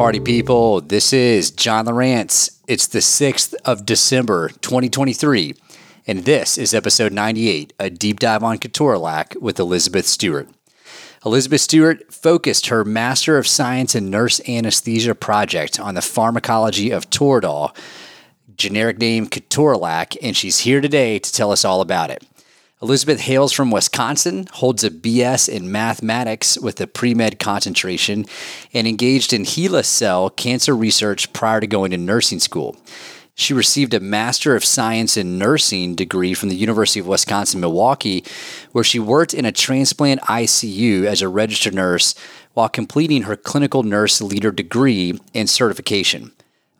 party people? This is John Lawrence. It's the 6th of December, 2023, and this is episode 98, a deep dive on Ketorolac with Elisabeth Stewart. Elisabeth Stewart focused her Master of Science in Nurse Anesthesia project on the pharmacology of Toradol, generic name Ketorolac, and she's here today to tell us all about it. Elisabeth hails from Wisconsin, holds a BS in mathematics with a pre med concentration, and engaged in HeLa cell cancer research prior to going to nursing school. She received a Master of Science in Nursing degree from the University of Wisconsin Milwaukee, where she worked in a transplant ICU as a registered nurse while completing her clinical nurse leader degree and certification.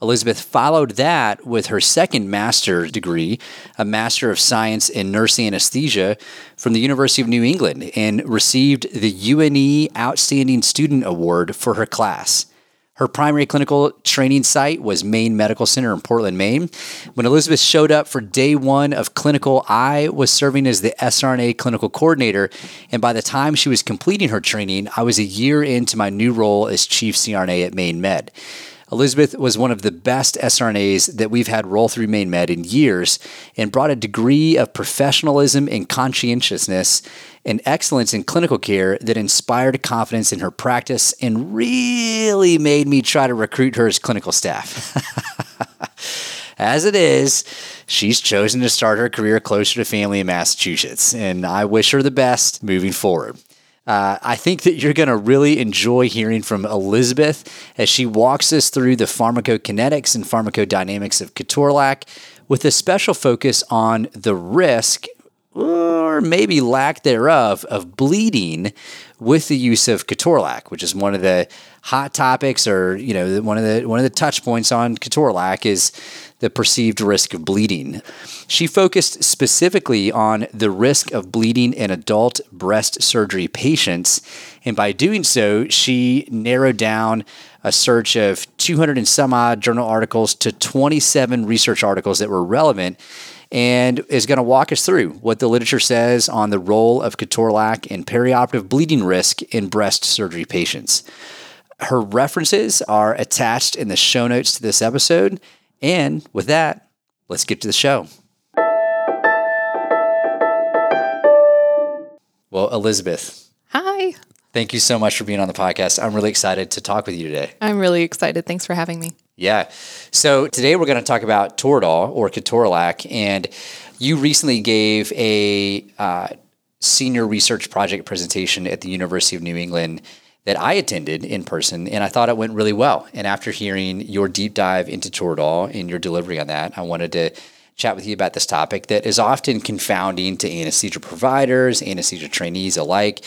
Elisabeth followed that with her second master's degree, a Master of Science in Nurse Anesthesia from the University of New England, and received the UNE Outstanding Student Award for her class. Her primary clinical training site was Maine Medical Center in Portland, Maine. When Elisabeth showed up for day one of clinical, I was serving as the SRNA clinical coordinator. And by the time she was completing her training, I was a year into my new role as chief CRNA at Maine Med. Elisabeth was one of the best SRNAs that we've had roll through Maine Med in years and brought a degree of professionalism and conscientiousness and excellence in clinical care that inspired confidence in her practice and really made me try to recruit her as clinical staff. as it is, she's chosen to start her career closer to family in Massachusetts, and I wish her the best moving forward. Uh, I think that you're going to really enjoy hearing from Elisabeth as she walks us through the pharmacokinetics and pharmacodynamics of Ketorolac with a special focus on the risk or maybe lack thereof of bleeding with the use of Ketorolac, which is one of the hot topics or you know one of the one of the touch points on Ketorolac is the perceived risk of bleeding. She focused specifically on the risk of bleeding in adult breast surgery patients, and by doing so, she narrowed down a search of 200 and some odd journal articles to 27 research articles that were relevant and is going to walk us through what the literature says on the role of ketorolac in perioperative bleeding risk in breast surgery patients. Her references are attached in the show notes to this episode. And with that, let's get to the show. Well, Elisabeth. Hi. Thank you so much for being on the podcast. I'm really excited to talk with you today. I'm really excited. Thanks for having me. Yeah. So today we're going to talk about Toradol or Ketorolac. And you recently gave a uh, senior research project presentation at the University of New England that I attended in person, and I thought it went really well. And after hearing your deep dive into Toradol and your delivery on that, I wanted to chat with you about this topic that is often confounding to anesthesia providers, anesthesia trainees alike.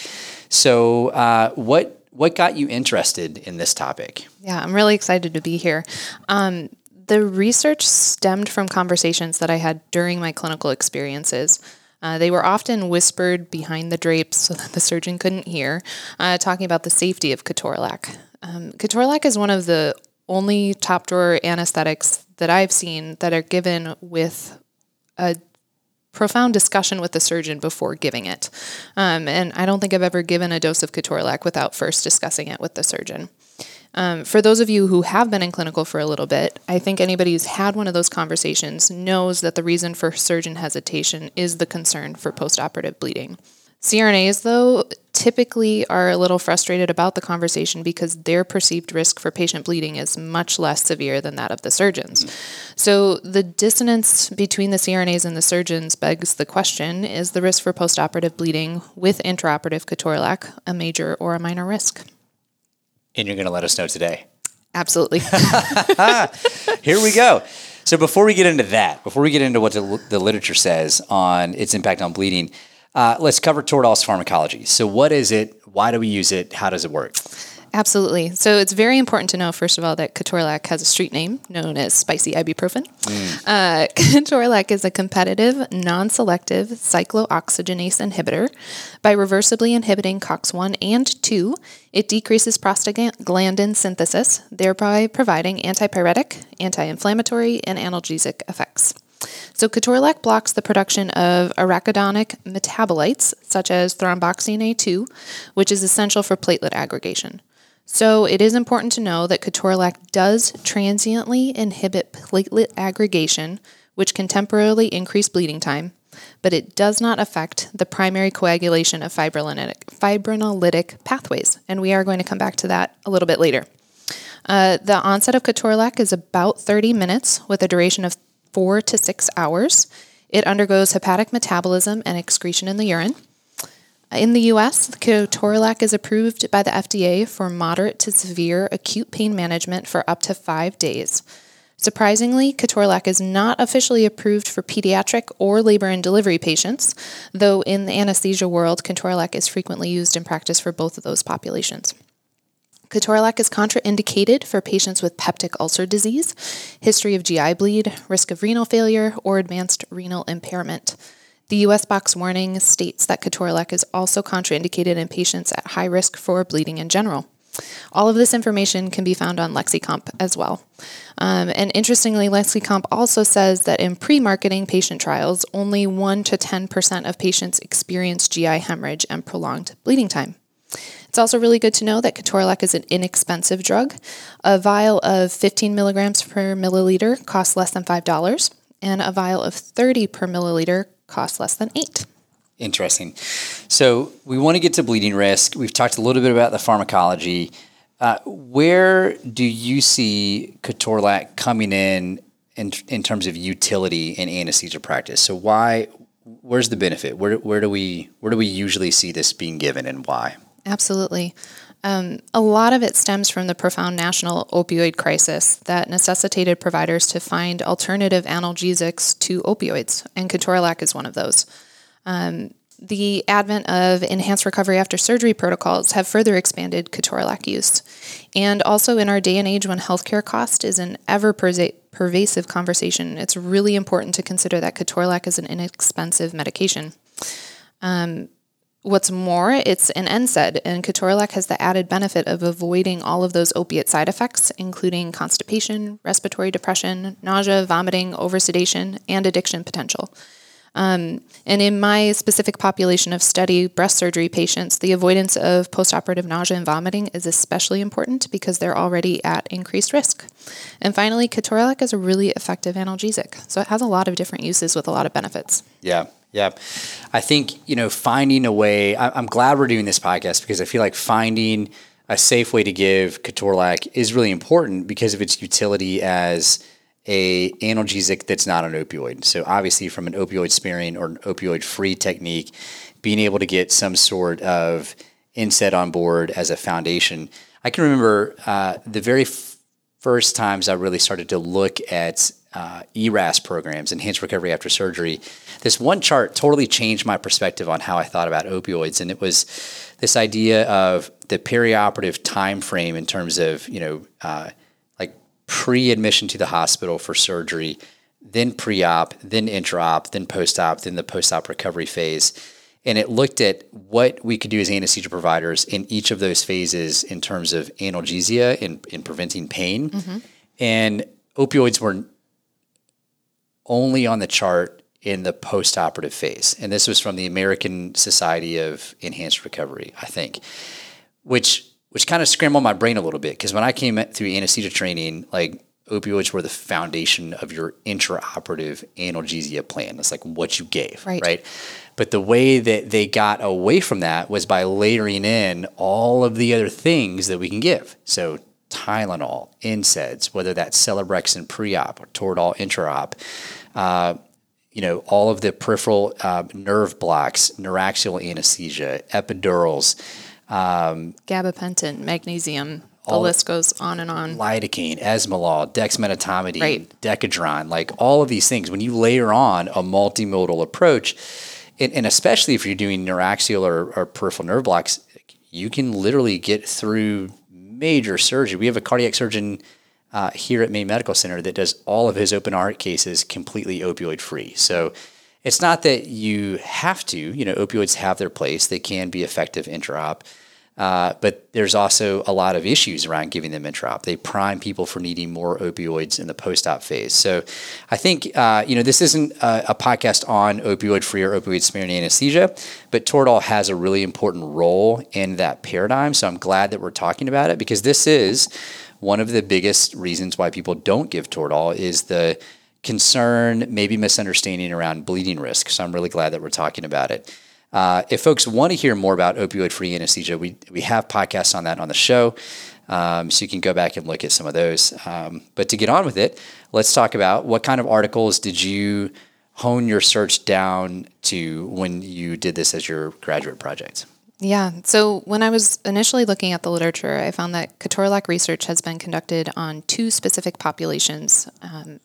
So, uh, what what got you interested in this topic? Yeah, I'm really excited to be here. Um, the research stemmed from conversations that I had during my clinical experiences. Uh, they were often whispered behind the drapes so that the surgeon couldn't hear, uh, talking about the safety of Ketorolac. Um, Ketorolac is one of the only top drawer anesthetics that I've seen that are given with a profound discussion with the surgeon before giving it. Um, and I don't think I've ever given a dose of Ketorolac without first discussing it with the surgeon. Um, for those of you who have been in clinical for a little bit, I think anybody who's had one of those conversations knows that the reason for surgeon hesitation is the concern for postoperative bleeding. CRNAs, though, typically are a little frustrated about the conversation because their perceived risk for patient bleeding is much less severe than that of the surgeons. Mm-hmm. So the dissonance between the CRNAs and the surgeons begs the question is the risk for postoperative bleeding with intraoperative ketorolac a major or a minor risk? And you're going to let us know today. Absolutely. Here we go. So before we get into that, before we get into what the, the literature says on its impact on bleeding, uh, let's cover Toradol's pharmacology. So what is it? Why do we use it? How does it work? Absolutely. So it's very important to know, first of all, that Ketorolac has a street name known as spicy ibuprofen. Mm. Uh, Ketorolac is a competitive, non selective cyclooxygenase inhibitor. By reversibly inhibiting COX1 and 2, it decreases prostaglandin synthesis, thereby providing antipyretic, anti inflammatory, and analgesic effects. So, ketorolac blocks the production of arachidonic metabolites, such as thromboxane A2, which is essential for platelet aggregation. So it is important to know that ketorolac does transiently inhibit platelet aggregation, which can temporarily increase bleeding time, but it does not affect the primary coagulation of fibrinolytic, fibrinolytic pathways. And we are going to come back to that a little bit later. Uh, the onset of ketorolac is about 30 minutes with a duration of four to six hours. It undergoes hepatic metabolism and excretion in the urine. In the US, ketorolac is approved by the FDA for moderate to severe acute pain management for up to five days. Surprisingly, ketorolac is not officially approved for pediatric or labor and delivery patients, though in the anesthesia world, ketorolac is frequently used in practice for both of those populations. Ketorolac is contraindicated for patients with peptic ulcer disease, history of GI bleed, risk of renal failure, or advanced renal impairment. The US box warning states that ketorolac is also contraindicated in patients at high risk for bleeding in general. All of this information can be found on LexiComp as well. Um, and interestingly, LexiComp also says that in pre marketing patient trials, only 1 to 10% of patients experience GI hemorrhage and prolonged bleeding time. It's also really good to know that ketorolac is an inexpensive drug. A vial of 15 milligrams per milliliter costs less than $5, and a vial of 30 per milliliter costs less than 8 Interesting. So we want to get to bleeding risk. We've talked a little bit about the pharmacology. Uh, where do you see ketorolac coming in, in in terms of utility in anesthesia practice? So why? Where's the benefit? Where, where do we where do we usually see this being given, and why? Absolutely. Um, a lot of it stems from the profound national opioid crisis that necessitated providers to find alternative analgesics to opioids, and ketorolac is one of those. Um, the advent of enhanced recovery after surgery protocols have further expanded ketorolac use. And also in our day and age when healthcare cost is an ever pervasive conversation, it's really important to consider that ketorolac is an inexpensive medication. Um, what's more, it's an NSAID, and ketorolac has the added benefit of avoiding all of those opiate side effects, including constipation, respiratory depression, nausea, vomiting, oversedation, and addiction potential. Um, and in my specific population of study, breast surgery patients, the avoidance of postoperative nausea and vomiting is especially important because they're already at increased risk. And finally, ketorolac is a really effective analgesic. So it has a lot of different uses with a lot of benefits. Yeah. Yeah. I think, you know, finding a way, I'm glad we're doing this podcast because I feel like finding a safe way to give ketorolac is really important because of its utility as a analgesic that's not an opioid. So obviously, from an opioid sparing or an opioid free technique, being able to get some sort of NSAID on board as a foundation. I can remember uh, the very first times I really started to look at uh, ERAS programs, enhanced recovery after surgery. This one chart totally changed my perspective on how I thought about opioids, and it was this idea of the perioperative time frame in terms of you know uh, like pre admission to the hospital for surgery, then pre op, then intra op, then post op, then the post op recovery phase. And it looked at what we could do as anesthesia providers in each of those phases in terms of analgesia and in, in preventing pain. Mm-hmm. And opioids were only on the chart in the post operative phase. And this was from the American Society of Enhanced Recovery, I think, which which kind of scrambled my brain a little bit because when I came through anesthesia training, like opioids were the foundation of your intraoperative analgesia plan. It's like what you gave, right. right? But the way that they got away from that was by layering in all of the other things that we can give. So Tylenol, NSAIDs, whether that's Celebrex and pre-op or Toradol intra-op, uh, you know, all of the peripheral uh, nerve blocks, neuraxial anesthesia, epidurals, um, gabapentin, magnesium. The list goes on and on. Lidocaine, esmolol, dexmedetomidine, right. decadron, like all of these things. When you layer on a multimodal approach, and, and especially if you're doing neuraxial or, or peripheral nerve blocks, you can literally get through major surgery. We have a cardiac surgeon uh, here at Maine Medical Center that does all of his open heart cases completely opioid free. So it's not that you have to, you know, opioids have their place. They can be effective intra-op. Uh, but there's also a lot of issues around giving them intraop. They prime people for needing more opioids in the post-op phase. So I think, uh, you know, this isn't a, a podcast on opioid-free or opioid-sparing anesthesia, but Toradol has a really important role in that paradigm. So I'm glad that we're talking about it because this is one of the biggest reasons why people don't give Toradol is the concern, maybe misunderstanding around bleeding risk. So I'm really glad that we're talking about it. Uh, if folks want to hear more about opioid free anesthesia, we, we have podcasts on that on the show. Um, so you can go back and look at some of those. Um, but to get on with it, let's talk about what kind of articles did you hone your search down to when you did this as your graduate project? Yeah. So when I was initially looking at the literature, I found that ketorolac research has been conducted on two specific populations um,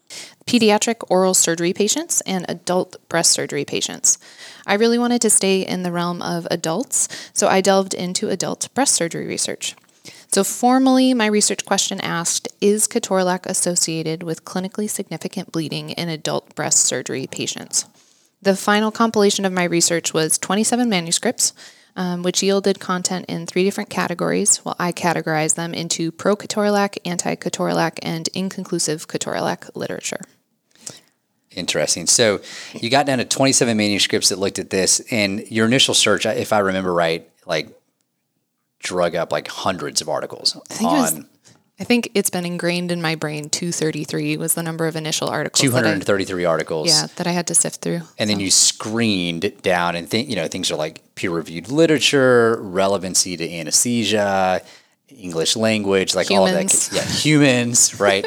pediatric oral surgery patients and adult breast surgery patients. I really wanted to stay in the realm of adults, so I delved into adult breast surgery research. So, formally, my research question asked Is ketorolac associated with clinically significant bleeding in adult breast surgery patients? The final compilation of my research was 27 manuscripts, um, which yielded content in three different categories. Well, I categorized them into pro ketorolac, anti ketorolac, and inconclusive ketorolac literature. Interesting. So you got down to 27 manuscripts that looked at this, and your initial search, if I remember right, like drug up like hundreds of articles on. I think it's been ingrained in my brain. 233 was the number of initial articles. 233 articles. Yeah, that I had to sift through. And so. then you screened down and think, you know, things are like peer reviewed literature, relevancy to anesthesia, English language, like humans. all of that. Yeah, humans, right?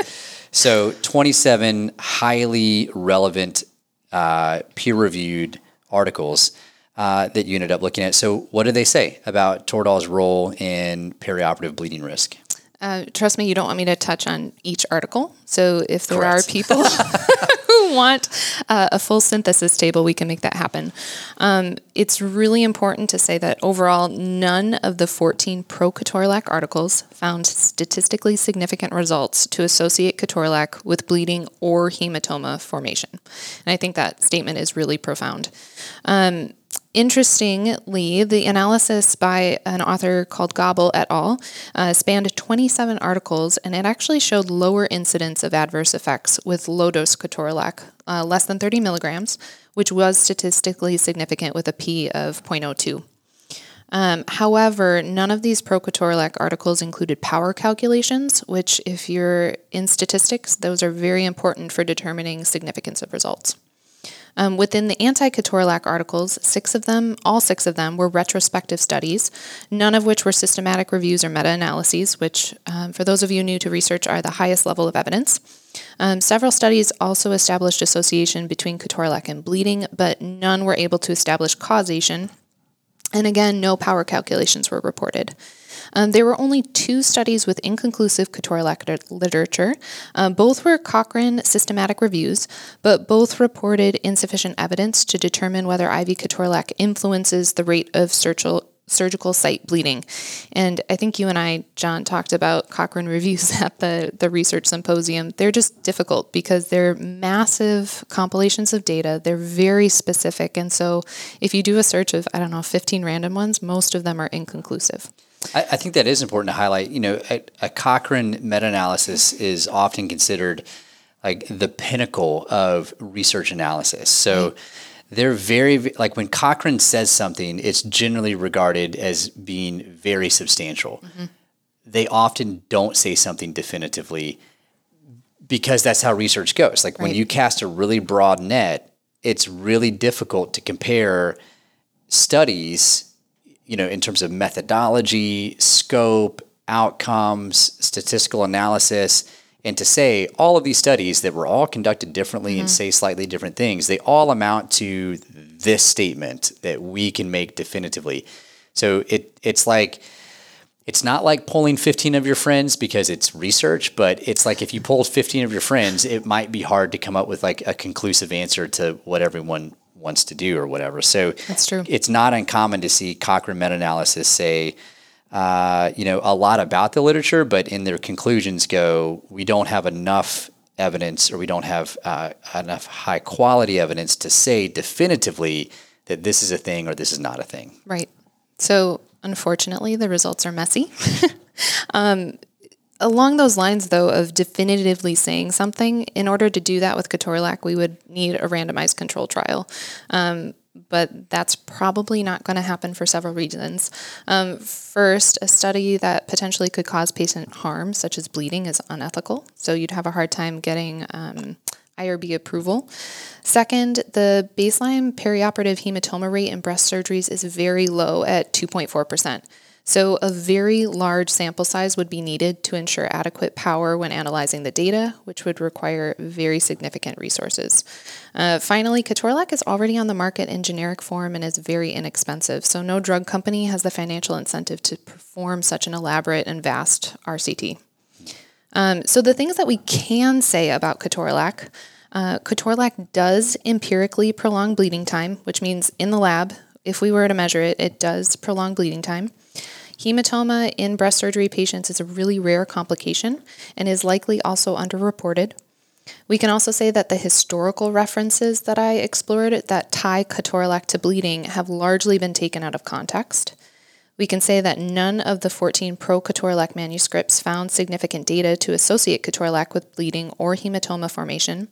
So 27 highly relevant, uh, peer-reviewed articles uh, that you ended up looking at. So what did they say about Toradol's role in perioperative bleeding risk? Uh, trust me, you don't want me to touch on each article. So if there Correct. are people who want uh, a full synthesis table, we can make that happen. Um, it's really important to say that overall, none of the 14 pro ketorolac articles found statistically significant results to associate ketorolac with bleeding or hematoma formation. And I think that statement is really profound. Um, Interestingly, the analysis by an author called Gobble et al. Uh, spanned 27 articles, and it actually showed lower incidence of adverse effects with low dose ketorolac, uh, less than 30 milligrams, which was statistically significant with a p of 0.02. Um, however, none of these pro ketorolac articles included power calculations, which, if you're in statistics, those are very important for determining significance of results. Um, within the anti ketorolac articles, six of them, all six of them, were retrospective studies, none of which were systematic reviews or meta analyses, which, um, for those of you new to research, are the highest level of evidence. Um, several studies also established association between ketorolac and bleeding, but none were able to establish causation. And again, no power calculations were reported. Um, there were only two studies with inconclusive ketorolac literature. Um, both were Cochrane systematic reviews, but both reported insufficient evidence to determine whether IV ketorolac influences the rate of surgical site bleeding. And I think you and I, John, talked about Cochrane reviews at the, the research symposium. They're just difficult because they're massive compilations of data. They're very specific. And so if you do a search of, I don't know, 15 random ones, most of them are inconclusive. I, I think that is important to highlight. You know, a, a Cochrane meta-analysis is often considered like the pinnacle of research analysis. So right. They're very like when Cochrane says something, it's generally regarded as being very substantial. Mm-hmm. They often don't say something definitively because that's how research goes. Like right. when you cast a really broad net, it's really difficult to compare studies you know, in terms of methodology, scope, outcomes, statistical analysis, and to say all of these studies that were all conducted differently mm-hmm. and say slightly different things, they all amount to this statement that we can make definitively. So it it's like it's not like polling 15 of your friends because it's research, but it's like if you polled 15 of your friends, it might be hard to come up with like a conclusive answer to what everyone wants to do or whatever. So that's true. It's not uncommon to see Cochrane meta-analysis say, uh, you know, a lot about the literature, but in their conclusions go, we don't have enough evidence or we don't have uh, enough high quality evidence to say definitively that this is a thing or this is not a thing. Right. So Unfortunately, the results are messy. um, along those lines, though, of definitively saying something, in order to do that with Ketorolac, we would need a randomized control trial. Um, but that's probably not going to happen for several reasons. Um, first, a study that potentially could cause patient harm, such as bleeding, is unethical. So you'd have a hard time getting um, IRB approval. Second, the baseline perioperative hematoma rate in breast surgeries is very low at 2.4%. So, a very large sample size would be needed to ensure adequate power when analyzing the data, which would require very significant resources. Uh, finally, Ketorolac is already on the market in generic form and is very inexpensive, so no drug company has the financial incentive to perform such an elaborate and vast RCT. Um, so, the things that we can say about Ketorolac uh, Ketorolac does empirically prolong bleeding time, which means in the lab, if we were to measure it, it does prolong bleeding time. Hematoma in breast surgery patients is a really rare complication and is likely also underreported. We can also say that the historical references that I explored that tie ketorolac to bleeding have largely been taken out of context. We can say that none of the 14 pro ketorolac manuscripts found significant data to associate ketorolac with bleeding or hematoma formation.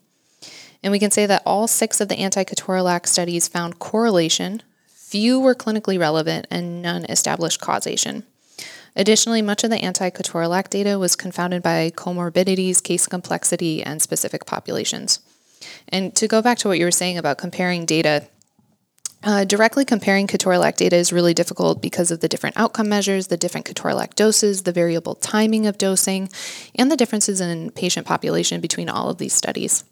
And we can say that all six of the anti ketorolac studies found correlation Few were clinically relevant and none established causation. Additionally, much of the anti ketorolac data was confounded by comorbidities, case complexity, and specific populations. And to go back to what you were saying about comparing data, uh, directly comparing ketorolac data is really difficult because of the different outcome measures, the different ketorolac doses, the variable timing of dosing, and the differences in patient population between all of these studies.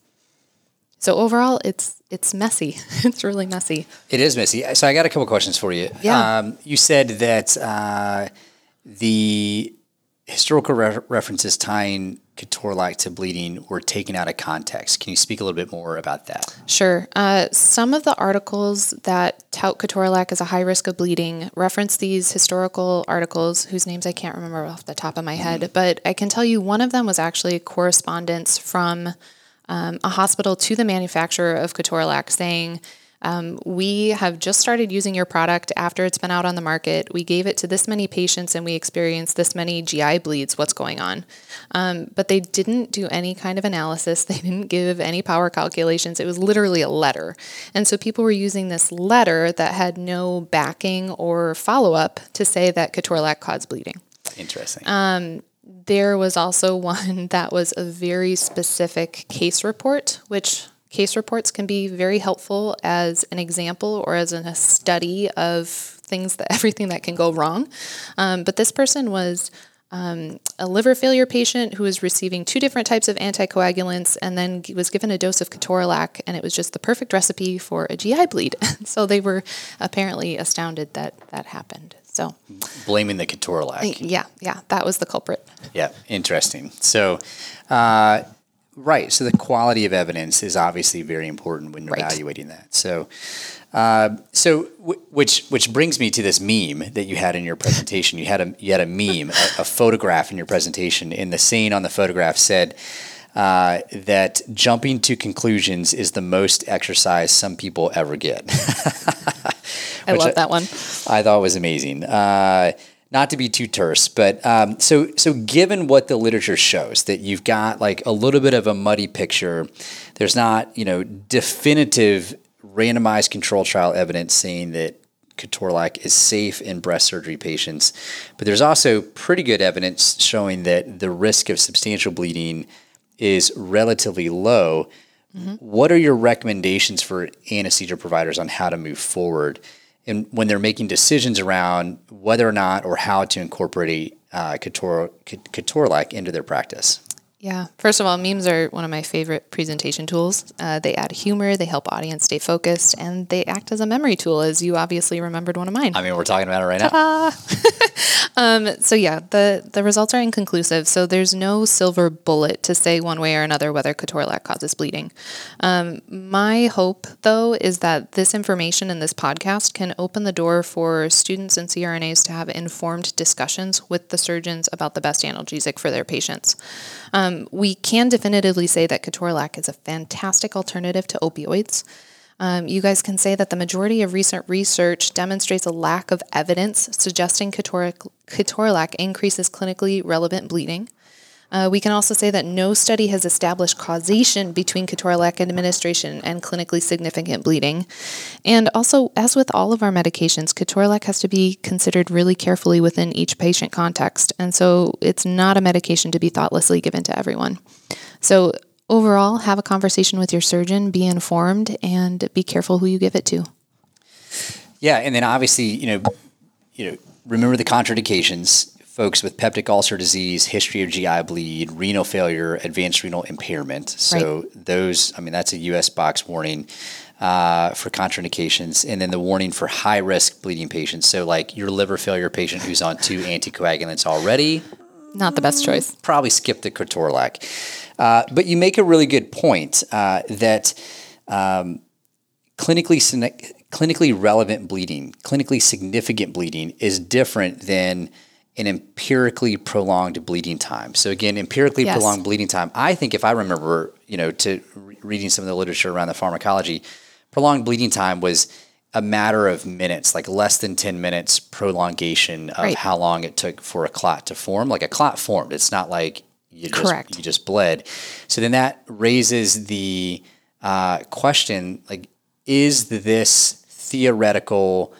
So overall, it's it's messy. it's really messy. It is messy. So I got a couple questions for you. Yeah. Um, you said that uh, the historical re- references tying ketorolac to bleeding were taken out of context. Can you speak a little bit more about that? Sure. Uh, some of the articles that tout ketorolac as a high risk of bleeding reference these historical articles, whose names I can't remember off the top of my head, mm-hmm. but I can tell you one of them was actually correspondence from um, a hospital to the manufacturer of Ketorolac saying, um, we have just started using your product after it's been out on the market. We gave it to this many patients and we experienced this many GI bleeds. What's going on? Um, but they didn't do any kind of analysis. They didn't give any power calculations. It was literally a letter. And so people were using this letter that had no backing or follow up to say that Ketorolac caused bleeding. Interesting. Um, there was also one that was a very specific case report, which case reports can be very helpful as an example or as a study of things that everything that can go wrong. Um, but this person was um, a liver failure patient who was receiving two different types of anticoagulants and then was given a dose of ketorolac, and it was just the perfect recipe for a GI bleed. so they were apparently astounded that that happened. So blaming the ketorolac. Yeah, yeah, that was the culprit. Yeah, interesting. So, uh, right. So the quality of evidence is obviously very important when right. evaluating that. So, uh, so w- which which brings me to this meme that you had in your presentation. You had a you had a meme, a, a photograph in your presentation, and the scene on the photograph said. Uh, that jumping to conclusions is the most exercise some people ever get. I love that one. I thought was amazing. Uh, not to be too terse, but um, so so given what the literature shows that you've got like a little bit of a muddy picture, there's not you know definitive randomized control trial evidence saying that Ketorolac is safe in breast surgery patients, but there's also pretty good evidence showing that the risk of substantial bleeding is relatively low. Mm-hmm. What are your recommendations for anesthesia providers on how to move forward? and when they're making decisions around whether or not or how to incorporate uh, Ketorolac into their practice. Yeah. First of all, memes are one of my favorite presentation tools. Uh, they add humor, they help audience stay focused, and they act as a memory tool, as you obviously remembered one of mine. I mean, we're talking about it right Ta-da! now. um, so yeah, the the results are inconclusive. So there's no silver bullet to say one way or another whether ketorolac causes bleeding. Um, my hope, though, is that this information in this podcast can open the door for students and CRNAs to have informed discussions with the surgeons about the best analgesic for their patients. Um, we can definitively say that ketorolac is a fantastic alternative to opioids. Um, you guys can say that the majority of recent research demonstrates a lack of evidence suggesting ketorolac increases clinically relevant bleeding. Uh, we can also say that no study has established causation between ketorolac administration and clinically significant bleeding. And also, as with all of our medications, ketorolac has to be considered really carefully within each patient context. And so it's not a medication to be thoughtlessly given to everyone. So, overall, have a conversation with your surgeon, be informed, and be careful who you give it to. Yeah, and then obviously, you know, you know, remember the contraindications folks with peptic ulcer disease, history of GI bleed, renal failure, advanced renal impairment. So right. those, I mean, that's a U.S. box warning uh, for contraindications, and then the warning for high risk bleeding patients. So like your liver failure patient who's on two anticoagulants already. Not the best choice. Probably skip the ketorolac. Uh, but you make a really good point uh, that um, clinically clinically relevant bleeding, clinically significant bleeding, is different than an empirically prolonged bleeding time. So again, empirically yes. prolonged bleeding time. I think if I remember, you know, to re- reading some of the literature around the pharmacology, prolonged bleeding time was a matter of minutes, like less than 10 minutes prolongation of right. how long it took for a clot to form. Like a clot formed. It's not like you Correct. just you just bled. So then that raises the uh, question like is this theoretical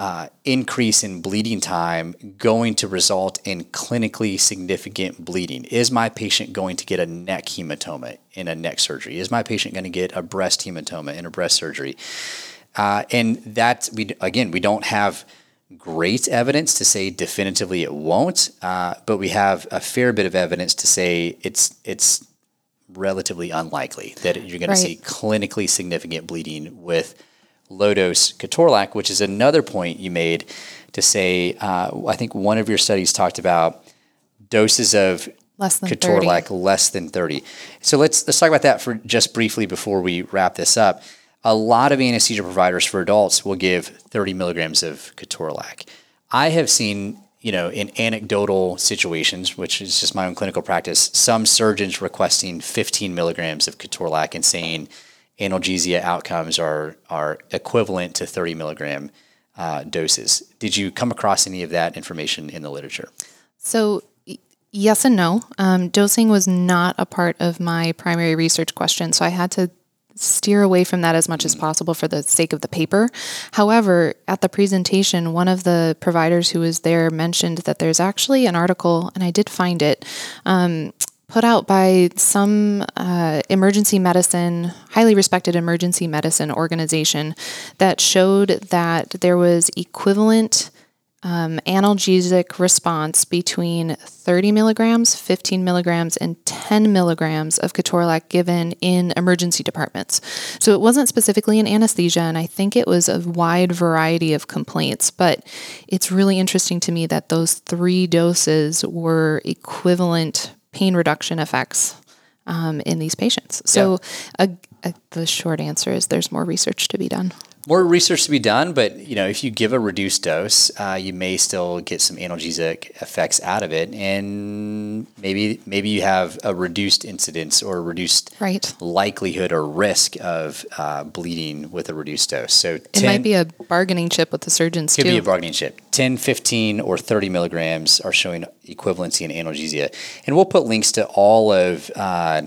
uh, increase in bleeding time going to result in clinically significant bleeding? Is my patient going to get a neck hematoma in a neck surgery? Is my patient going to get a breast hematoma in a breast surgery? Uh, and that we again we don't have great evidence to say definitively it won't, uh, but we have a fair bit of evidence to say it's it's relatively unlikely that you're going right. to see clinically significant bleeding with low dose ketorolac, which is another point you made to say, uh, I think one of your studies talked about doses of less than ketorolac 30. less than 30. So let's let's talk about that for just briefly before we wrap this up. A lot of anesthesia providers for adults will give 30 milligrams of ketorolac. I have seen, you know, in anecdotal situations, which is just my own clinical practice, some surgeons requesting 15 milligrams of ketorolac and saying, analgesia outcomes are are equivalent to 30 milligram uh, doses. Did you come across any of that information in the literature? So yes and no. Um, dosing was not a part of my primary research question, so I had to steer away from that as much as possible for the sake of the paper. However, at the presentation, one of the providers who was there mentioned that there's actually an article, and I did find it. Um, put out by some uh, emergency medicine, highly respected emergency medicine organization that showed that there was equivalent um, analgesic response between 30 milligrams, 15 milligrams, and 10 milligrams of ketorolac given in emergency departments. So it wasn't specifically in anesthesia, and I think it was a wide variety of complaints. But it's really interesting to me that those three doses were equivalent pain reduction effects um, in these patients. So, yeah. a, a, the short answer is there's more research to be done more research to be done, but you know, if you give a reduced dose, uh, you may still get some analgesic effects out of it, and maybe maybe you have a reduced incidence or reduced right. likelihood or risk of uh, bleeding with a reduced dose. So 10, it might be a bargaining chip with the surgeons could too. be a bargaining chip. 10, 15, or 30 milligrams are showing equivalency in analgesia, and we'll put links to all of. Uh,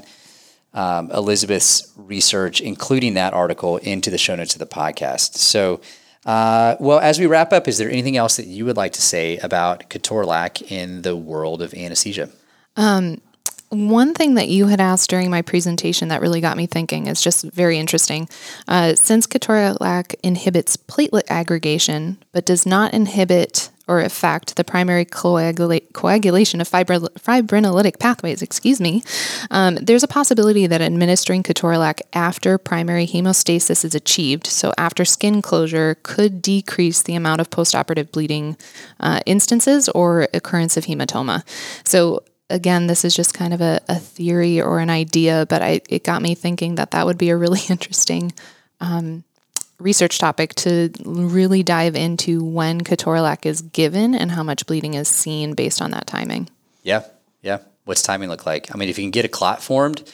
um, Elisabeth's research, including that article, into the show notes of the podcast. So, uh, well, as we wrap up, is there anything else that you would like to say about ketorolac in the world of anesthesia? Um, one thing that you had asked during my presentation that really got me thinking is just very interesting. Uh, since ketorolac inhibits platelet aggregation but does not inhibit or affect the primary coagula- coagulation of fibri- fibrinolytic pathways, excuse me, um, there's a possibility that administering ketorolac after primary hemostasis is achieved, so after skin closure, could decrease the amount of postoperative bleeding uh, instances or occurrence of hematoma. So again, this is just kind of a, a theory or an idea, but I, it got me thinking that that would be a really interesting um, research topic to really dive into when ketorolac is given and how much bleeding is seen based on that timing. Yeah, yeah. What's timing look like? I mean, if you can get a clot formed,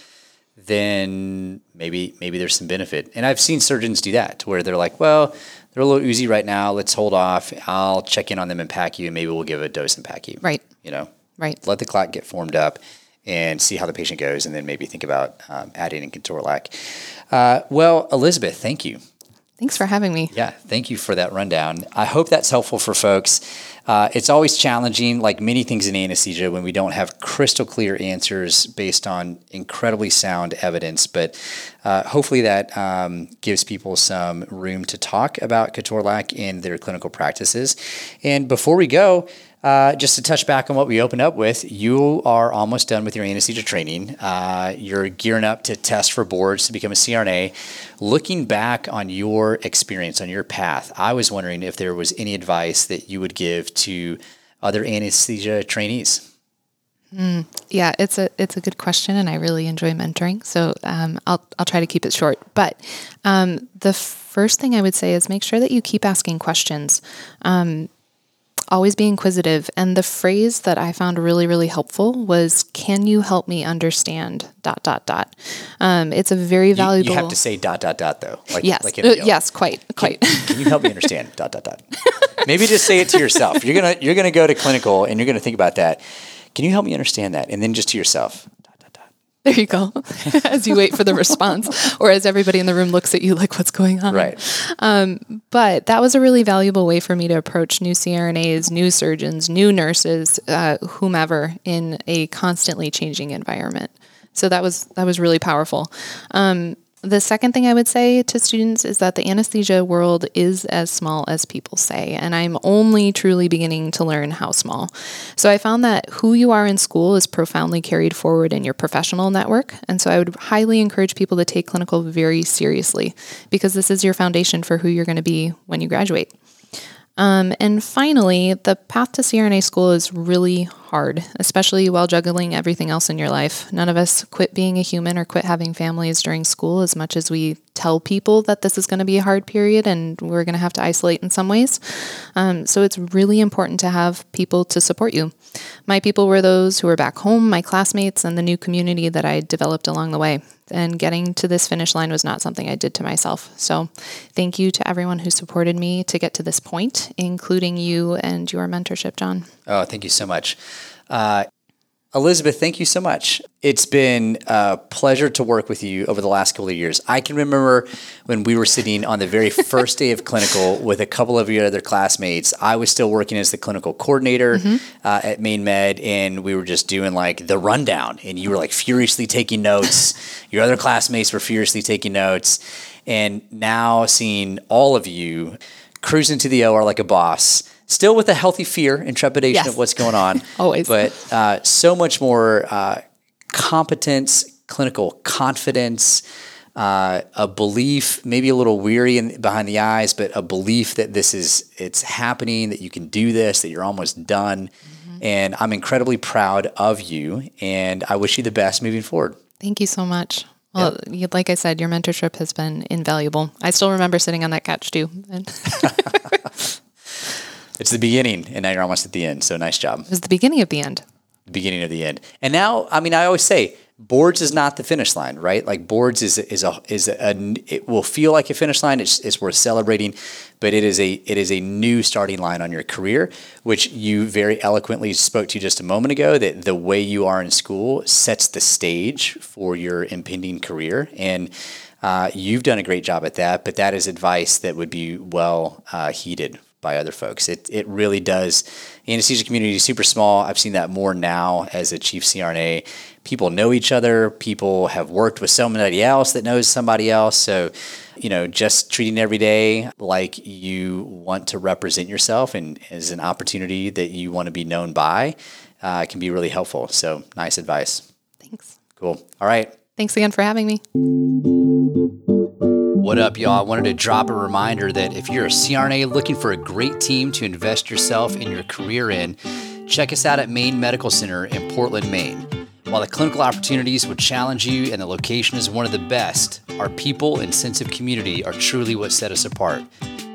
then maybe maybe there's some benefit. And I've seen surgeons do that to where they're like, well, they're a little oozy right now. Let's hold off. I'll check in on them and PACU, and maybe we'll give a dose and PACU. Right. You know, Right. let the clot get formed up and see how the patient goes, and then maybe think about um, adding in Ketorolac. Uh, well, Elisabeth, thank you. Thanks for having me. Yeah, thank you for that rundown. I hope that's helpful for folks. Uh, it's always challenging, like many things in anesthesia, when we don't have crystal clear answers based on incredibly sound evidence. But uh, hopefully, that um, gives people some room to talk about Ketorolac in their clinical practices. And before we go, uh, just to touch back on what we opened up with, you are almost done with your anesthesia training. Uh, you're gearing up to test for boards to become a CRNA. Looking back on your experience, on your path, I was wondering if there was any advice that you would give to other anesthesia trainees. Yeah, it's a it's a good question, and I really enjoy mentoring. So um, I'll I'll try to keep it short. But um, the first thing I would say is make sure that you keep asking questions. Um, always be inquisitive. And the phrase that I found really really helpful was, "Can you help me understand?" Dot dot dot. Um, it's a very valuable. you have to say dot dot dot though. Like, yes, like Uh, yes, quite quite. Can you help me understand? dot dot dot. Maybe just say it to yourself. You're gonna you're gonna go to clinical and you're gonna think about that. Can you help me understand that? And then just to yourself. There you go. as you wait for the response, or as everybody in the room looks at you like, "What's going on?" Right. But that was a really valuable way for me to approach new CRNAs, new surgeons, new nurses, uh, whomever in a constantly changing environment. So that was that was really powerful. Um, the second thing I would say to students is that the anesthesia world is as small as people say, and I'm only truly beginning to learn how small. So I found that who you are in school is profoundly carried forward in your professional network, and so I would highly encourage people to take clinical very seriously because this is your foundation for who you're going to be when you graduate. Um, and finally, the path to CRNA school is really hard, especially while juggling everything else in your life. None of us quit being a human or quit having families during school as much as we tell people that this is going to be a hard period and we're going to have to isolate in some ways. Um, so it's really important to have people to support you. My people were those who were back home, my classmates, and the new community that I developed along the way. And getting to this finish line was not something I did to myself. So, thank you to everyone who supported me to get to this point, including you and your mentorship, John. Oh, thank you so much. Uh, Elisabeth, thank you so much. It's been a pleasure to work with you over the last couple of years. I can remember when we were sitting on the very first day of clinical with a couple of your other classmates. I was still working as the clinical coordinator uh, at Maine Med, and we were just doing like the rundown, and you were like furiously taking notes. your other classmates were furiously taking notes. And now seeing all of you cruising to the OR like a boss, still with a healthy fear and trepidation Yes. of what's going on. Always. But uh, so much more uh, competence, clinical confidence, uh, a belief, maybe a little weary in, behind the eyes, but a belief that this is it's happening, that you can do this, that you're almost done. And I'm incredibly proud of you, and I wish you the best moving forward. Thank you so much. Well, you like I said, your mentorship has been invaluable. I still remember sitting on that couch too. It It's the beginning, and now you're almost at the end. So nice job. was the beginning of the end. the beginning of the end. And now, I mean, I always say boards is not the finish line, right? Like boards is is a is a, it will feel like a finish line. It's, it's worth celebrating, but it is a it is a new starting line on your career, which you very eloquently spoke to just a moment ago. That the way you are in school sets the stage for your impending career, and uh, you've done a great job at that. But that is advice that would be well uh, heeded by other folks. It it really does. The anesthesia community is super small. I've seen that more now as a chief CRNA. People know each other. People have worked with somebody else that knows somebody else. So, you know, just treating every day like you want to represent yourself and as an opportunity that you want to be known by uh, can be really helpful. So, nice advice. Thanks. Cool. All right. Thanks again for having me. What up, y'all? I wanted to drop a reminder that if you're a CRNA looking for a great team to invest yourself and your career in, check us out at Maine Medical Center in Portland, Maine. While the clinical opportunities would challenge you and the location is one of the best, our people and sense of community are truly what set us apart.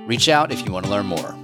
Reach out if you want to learn more.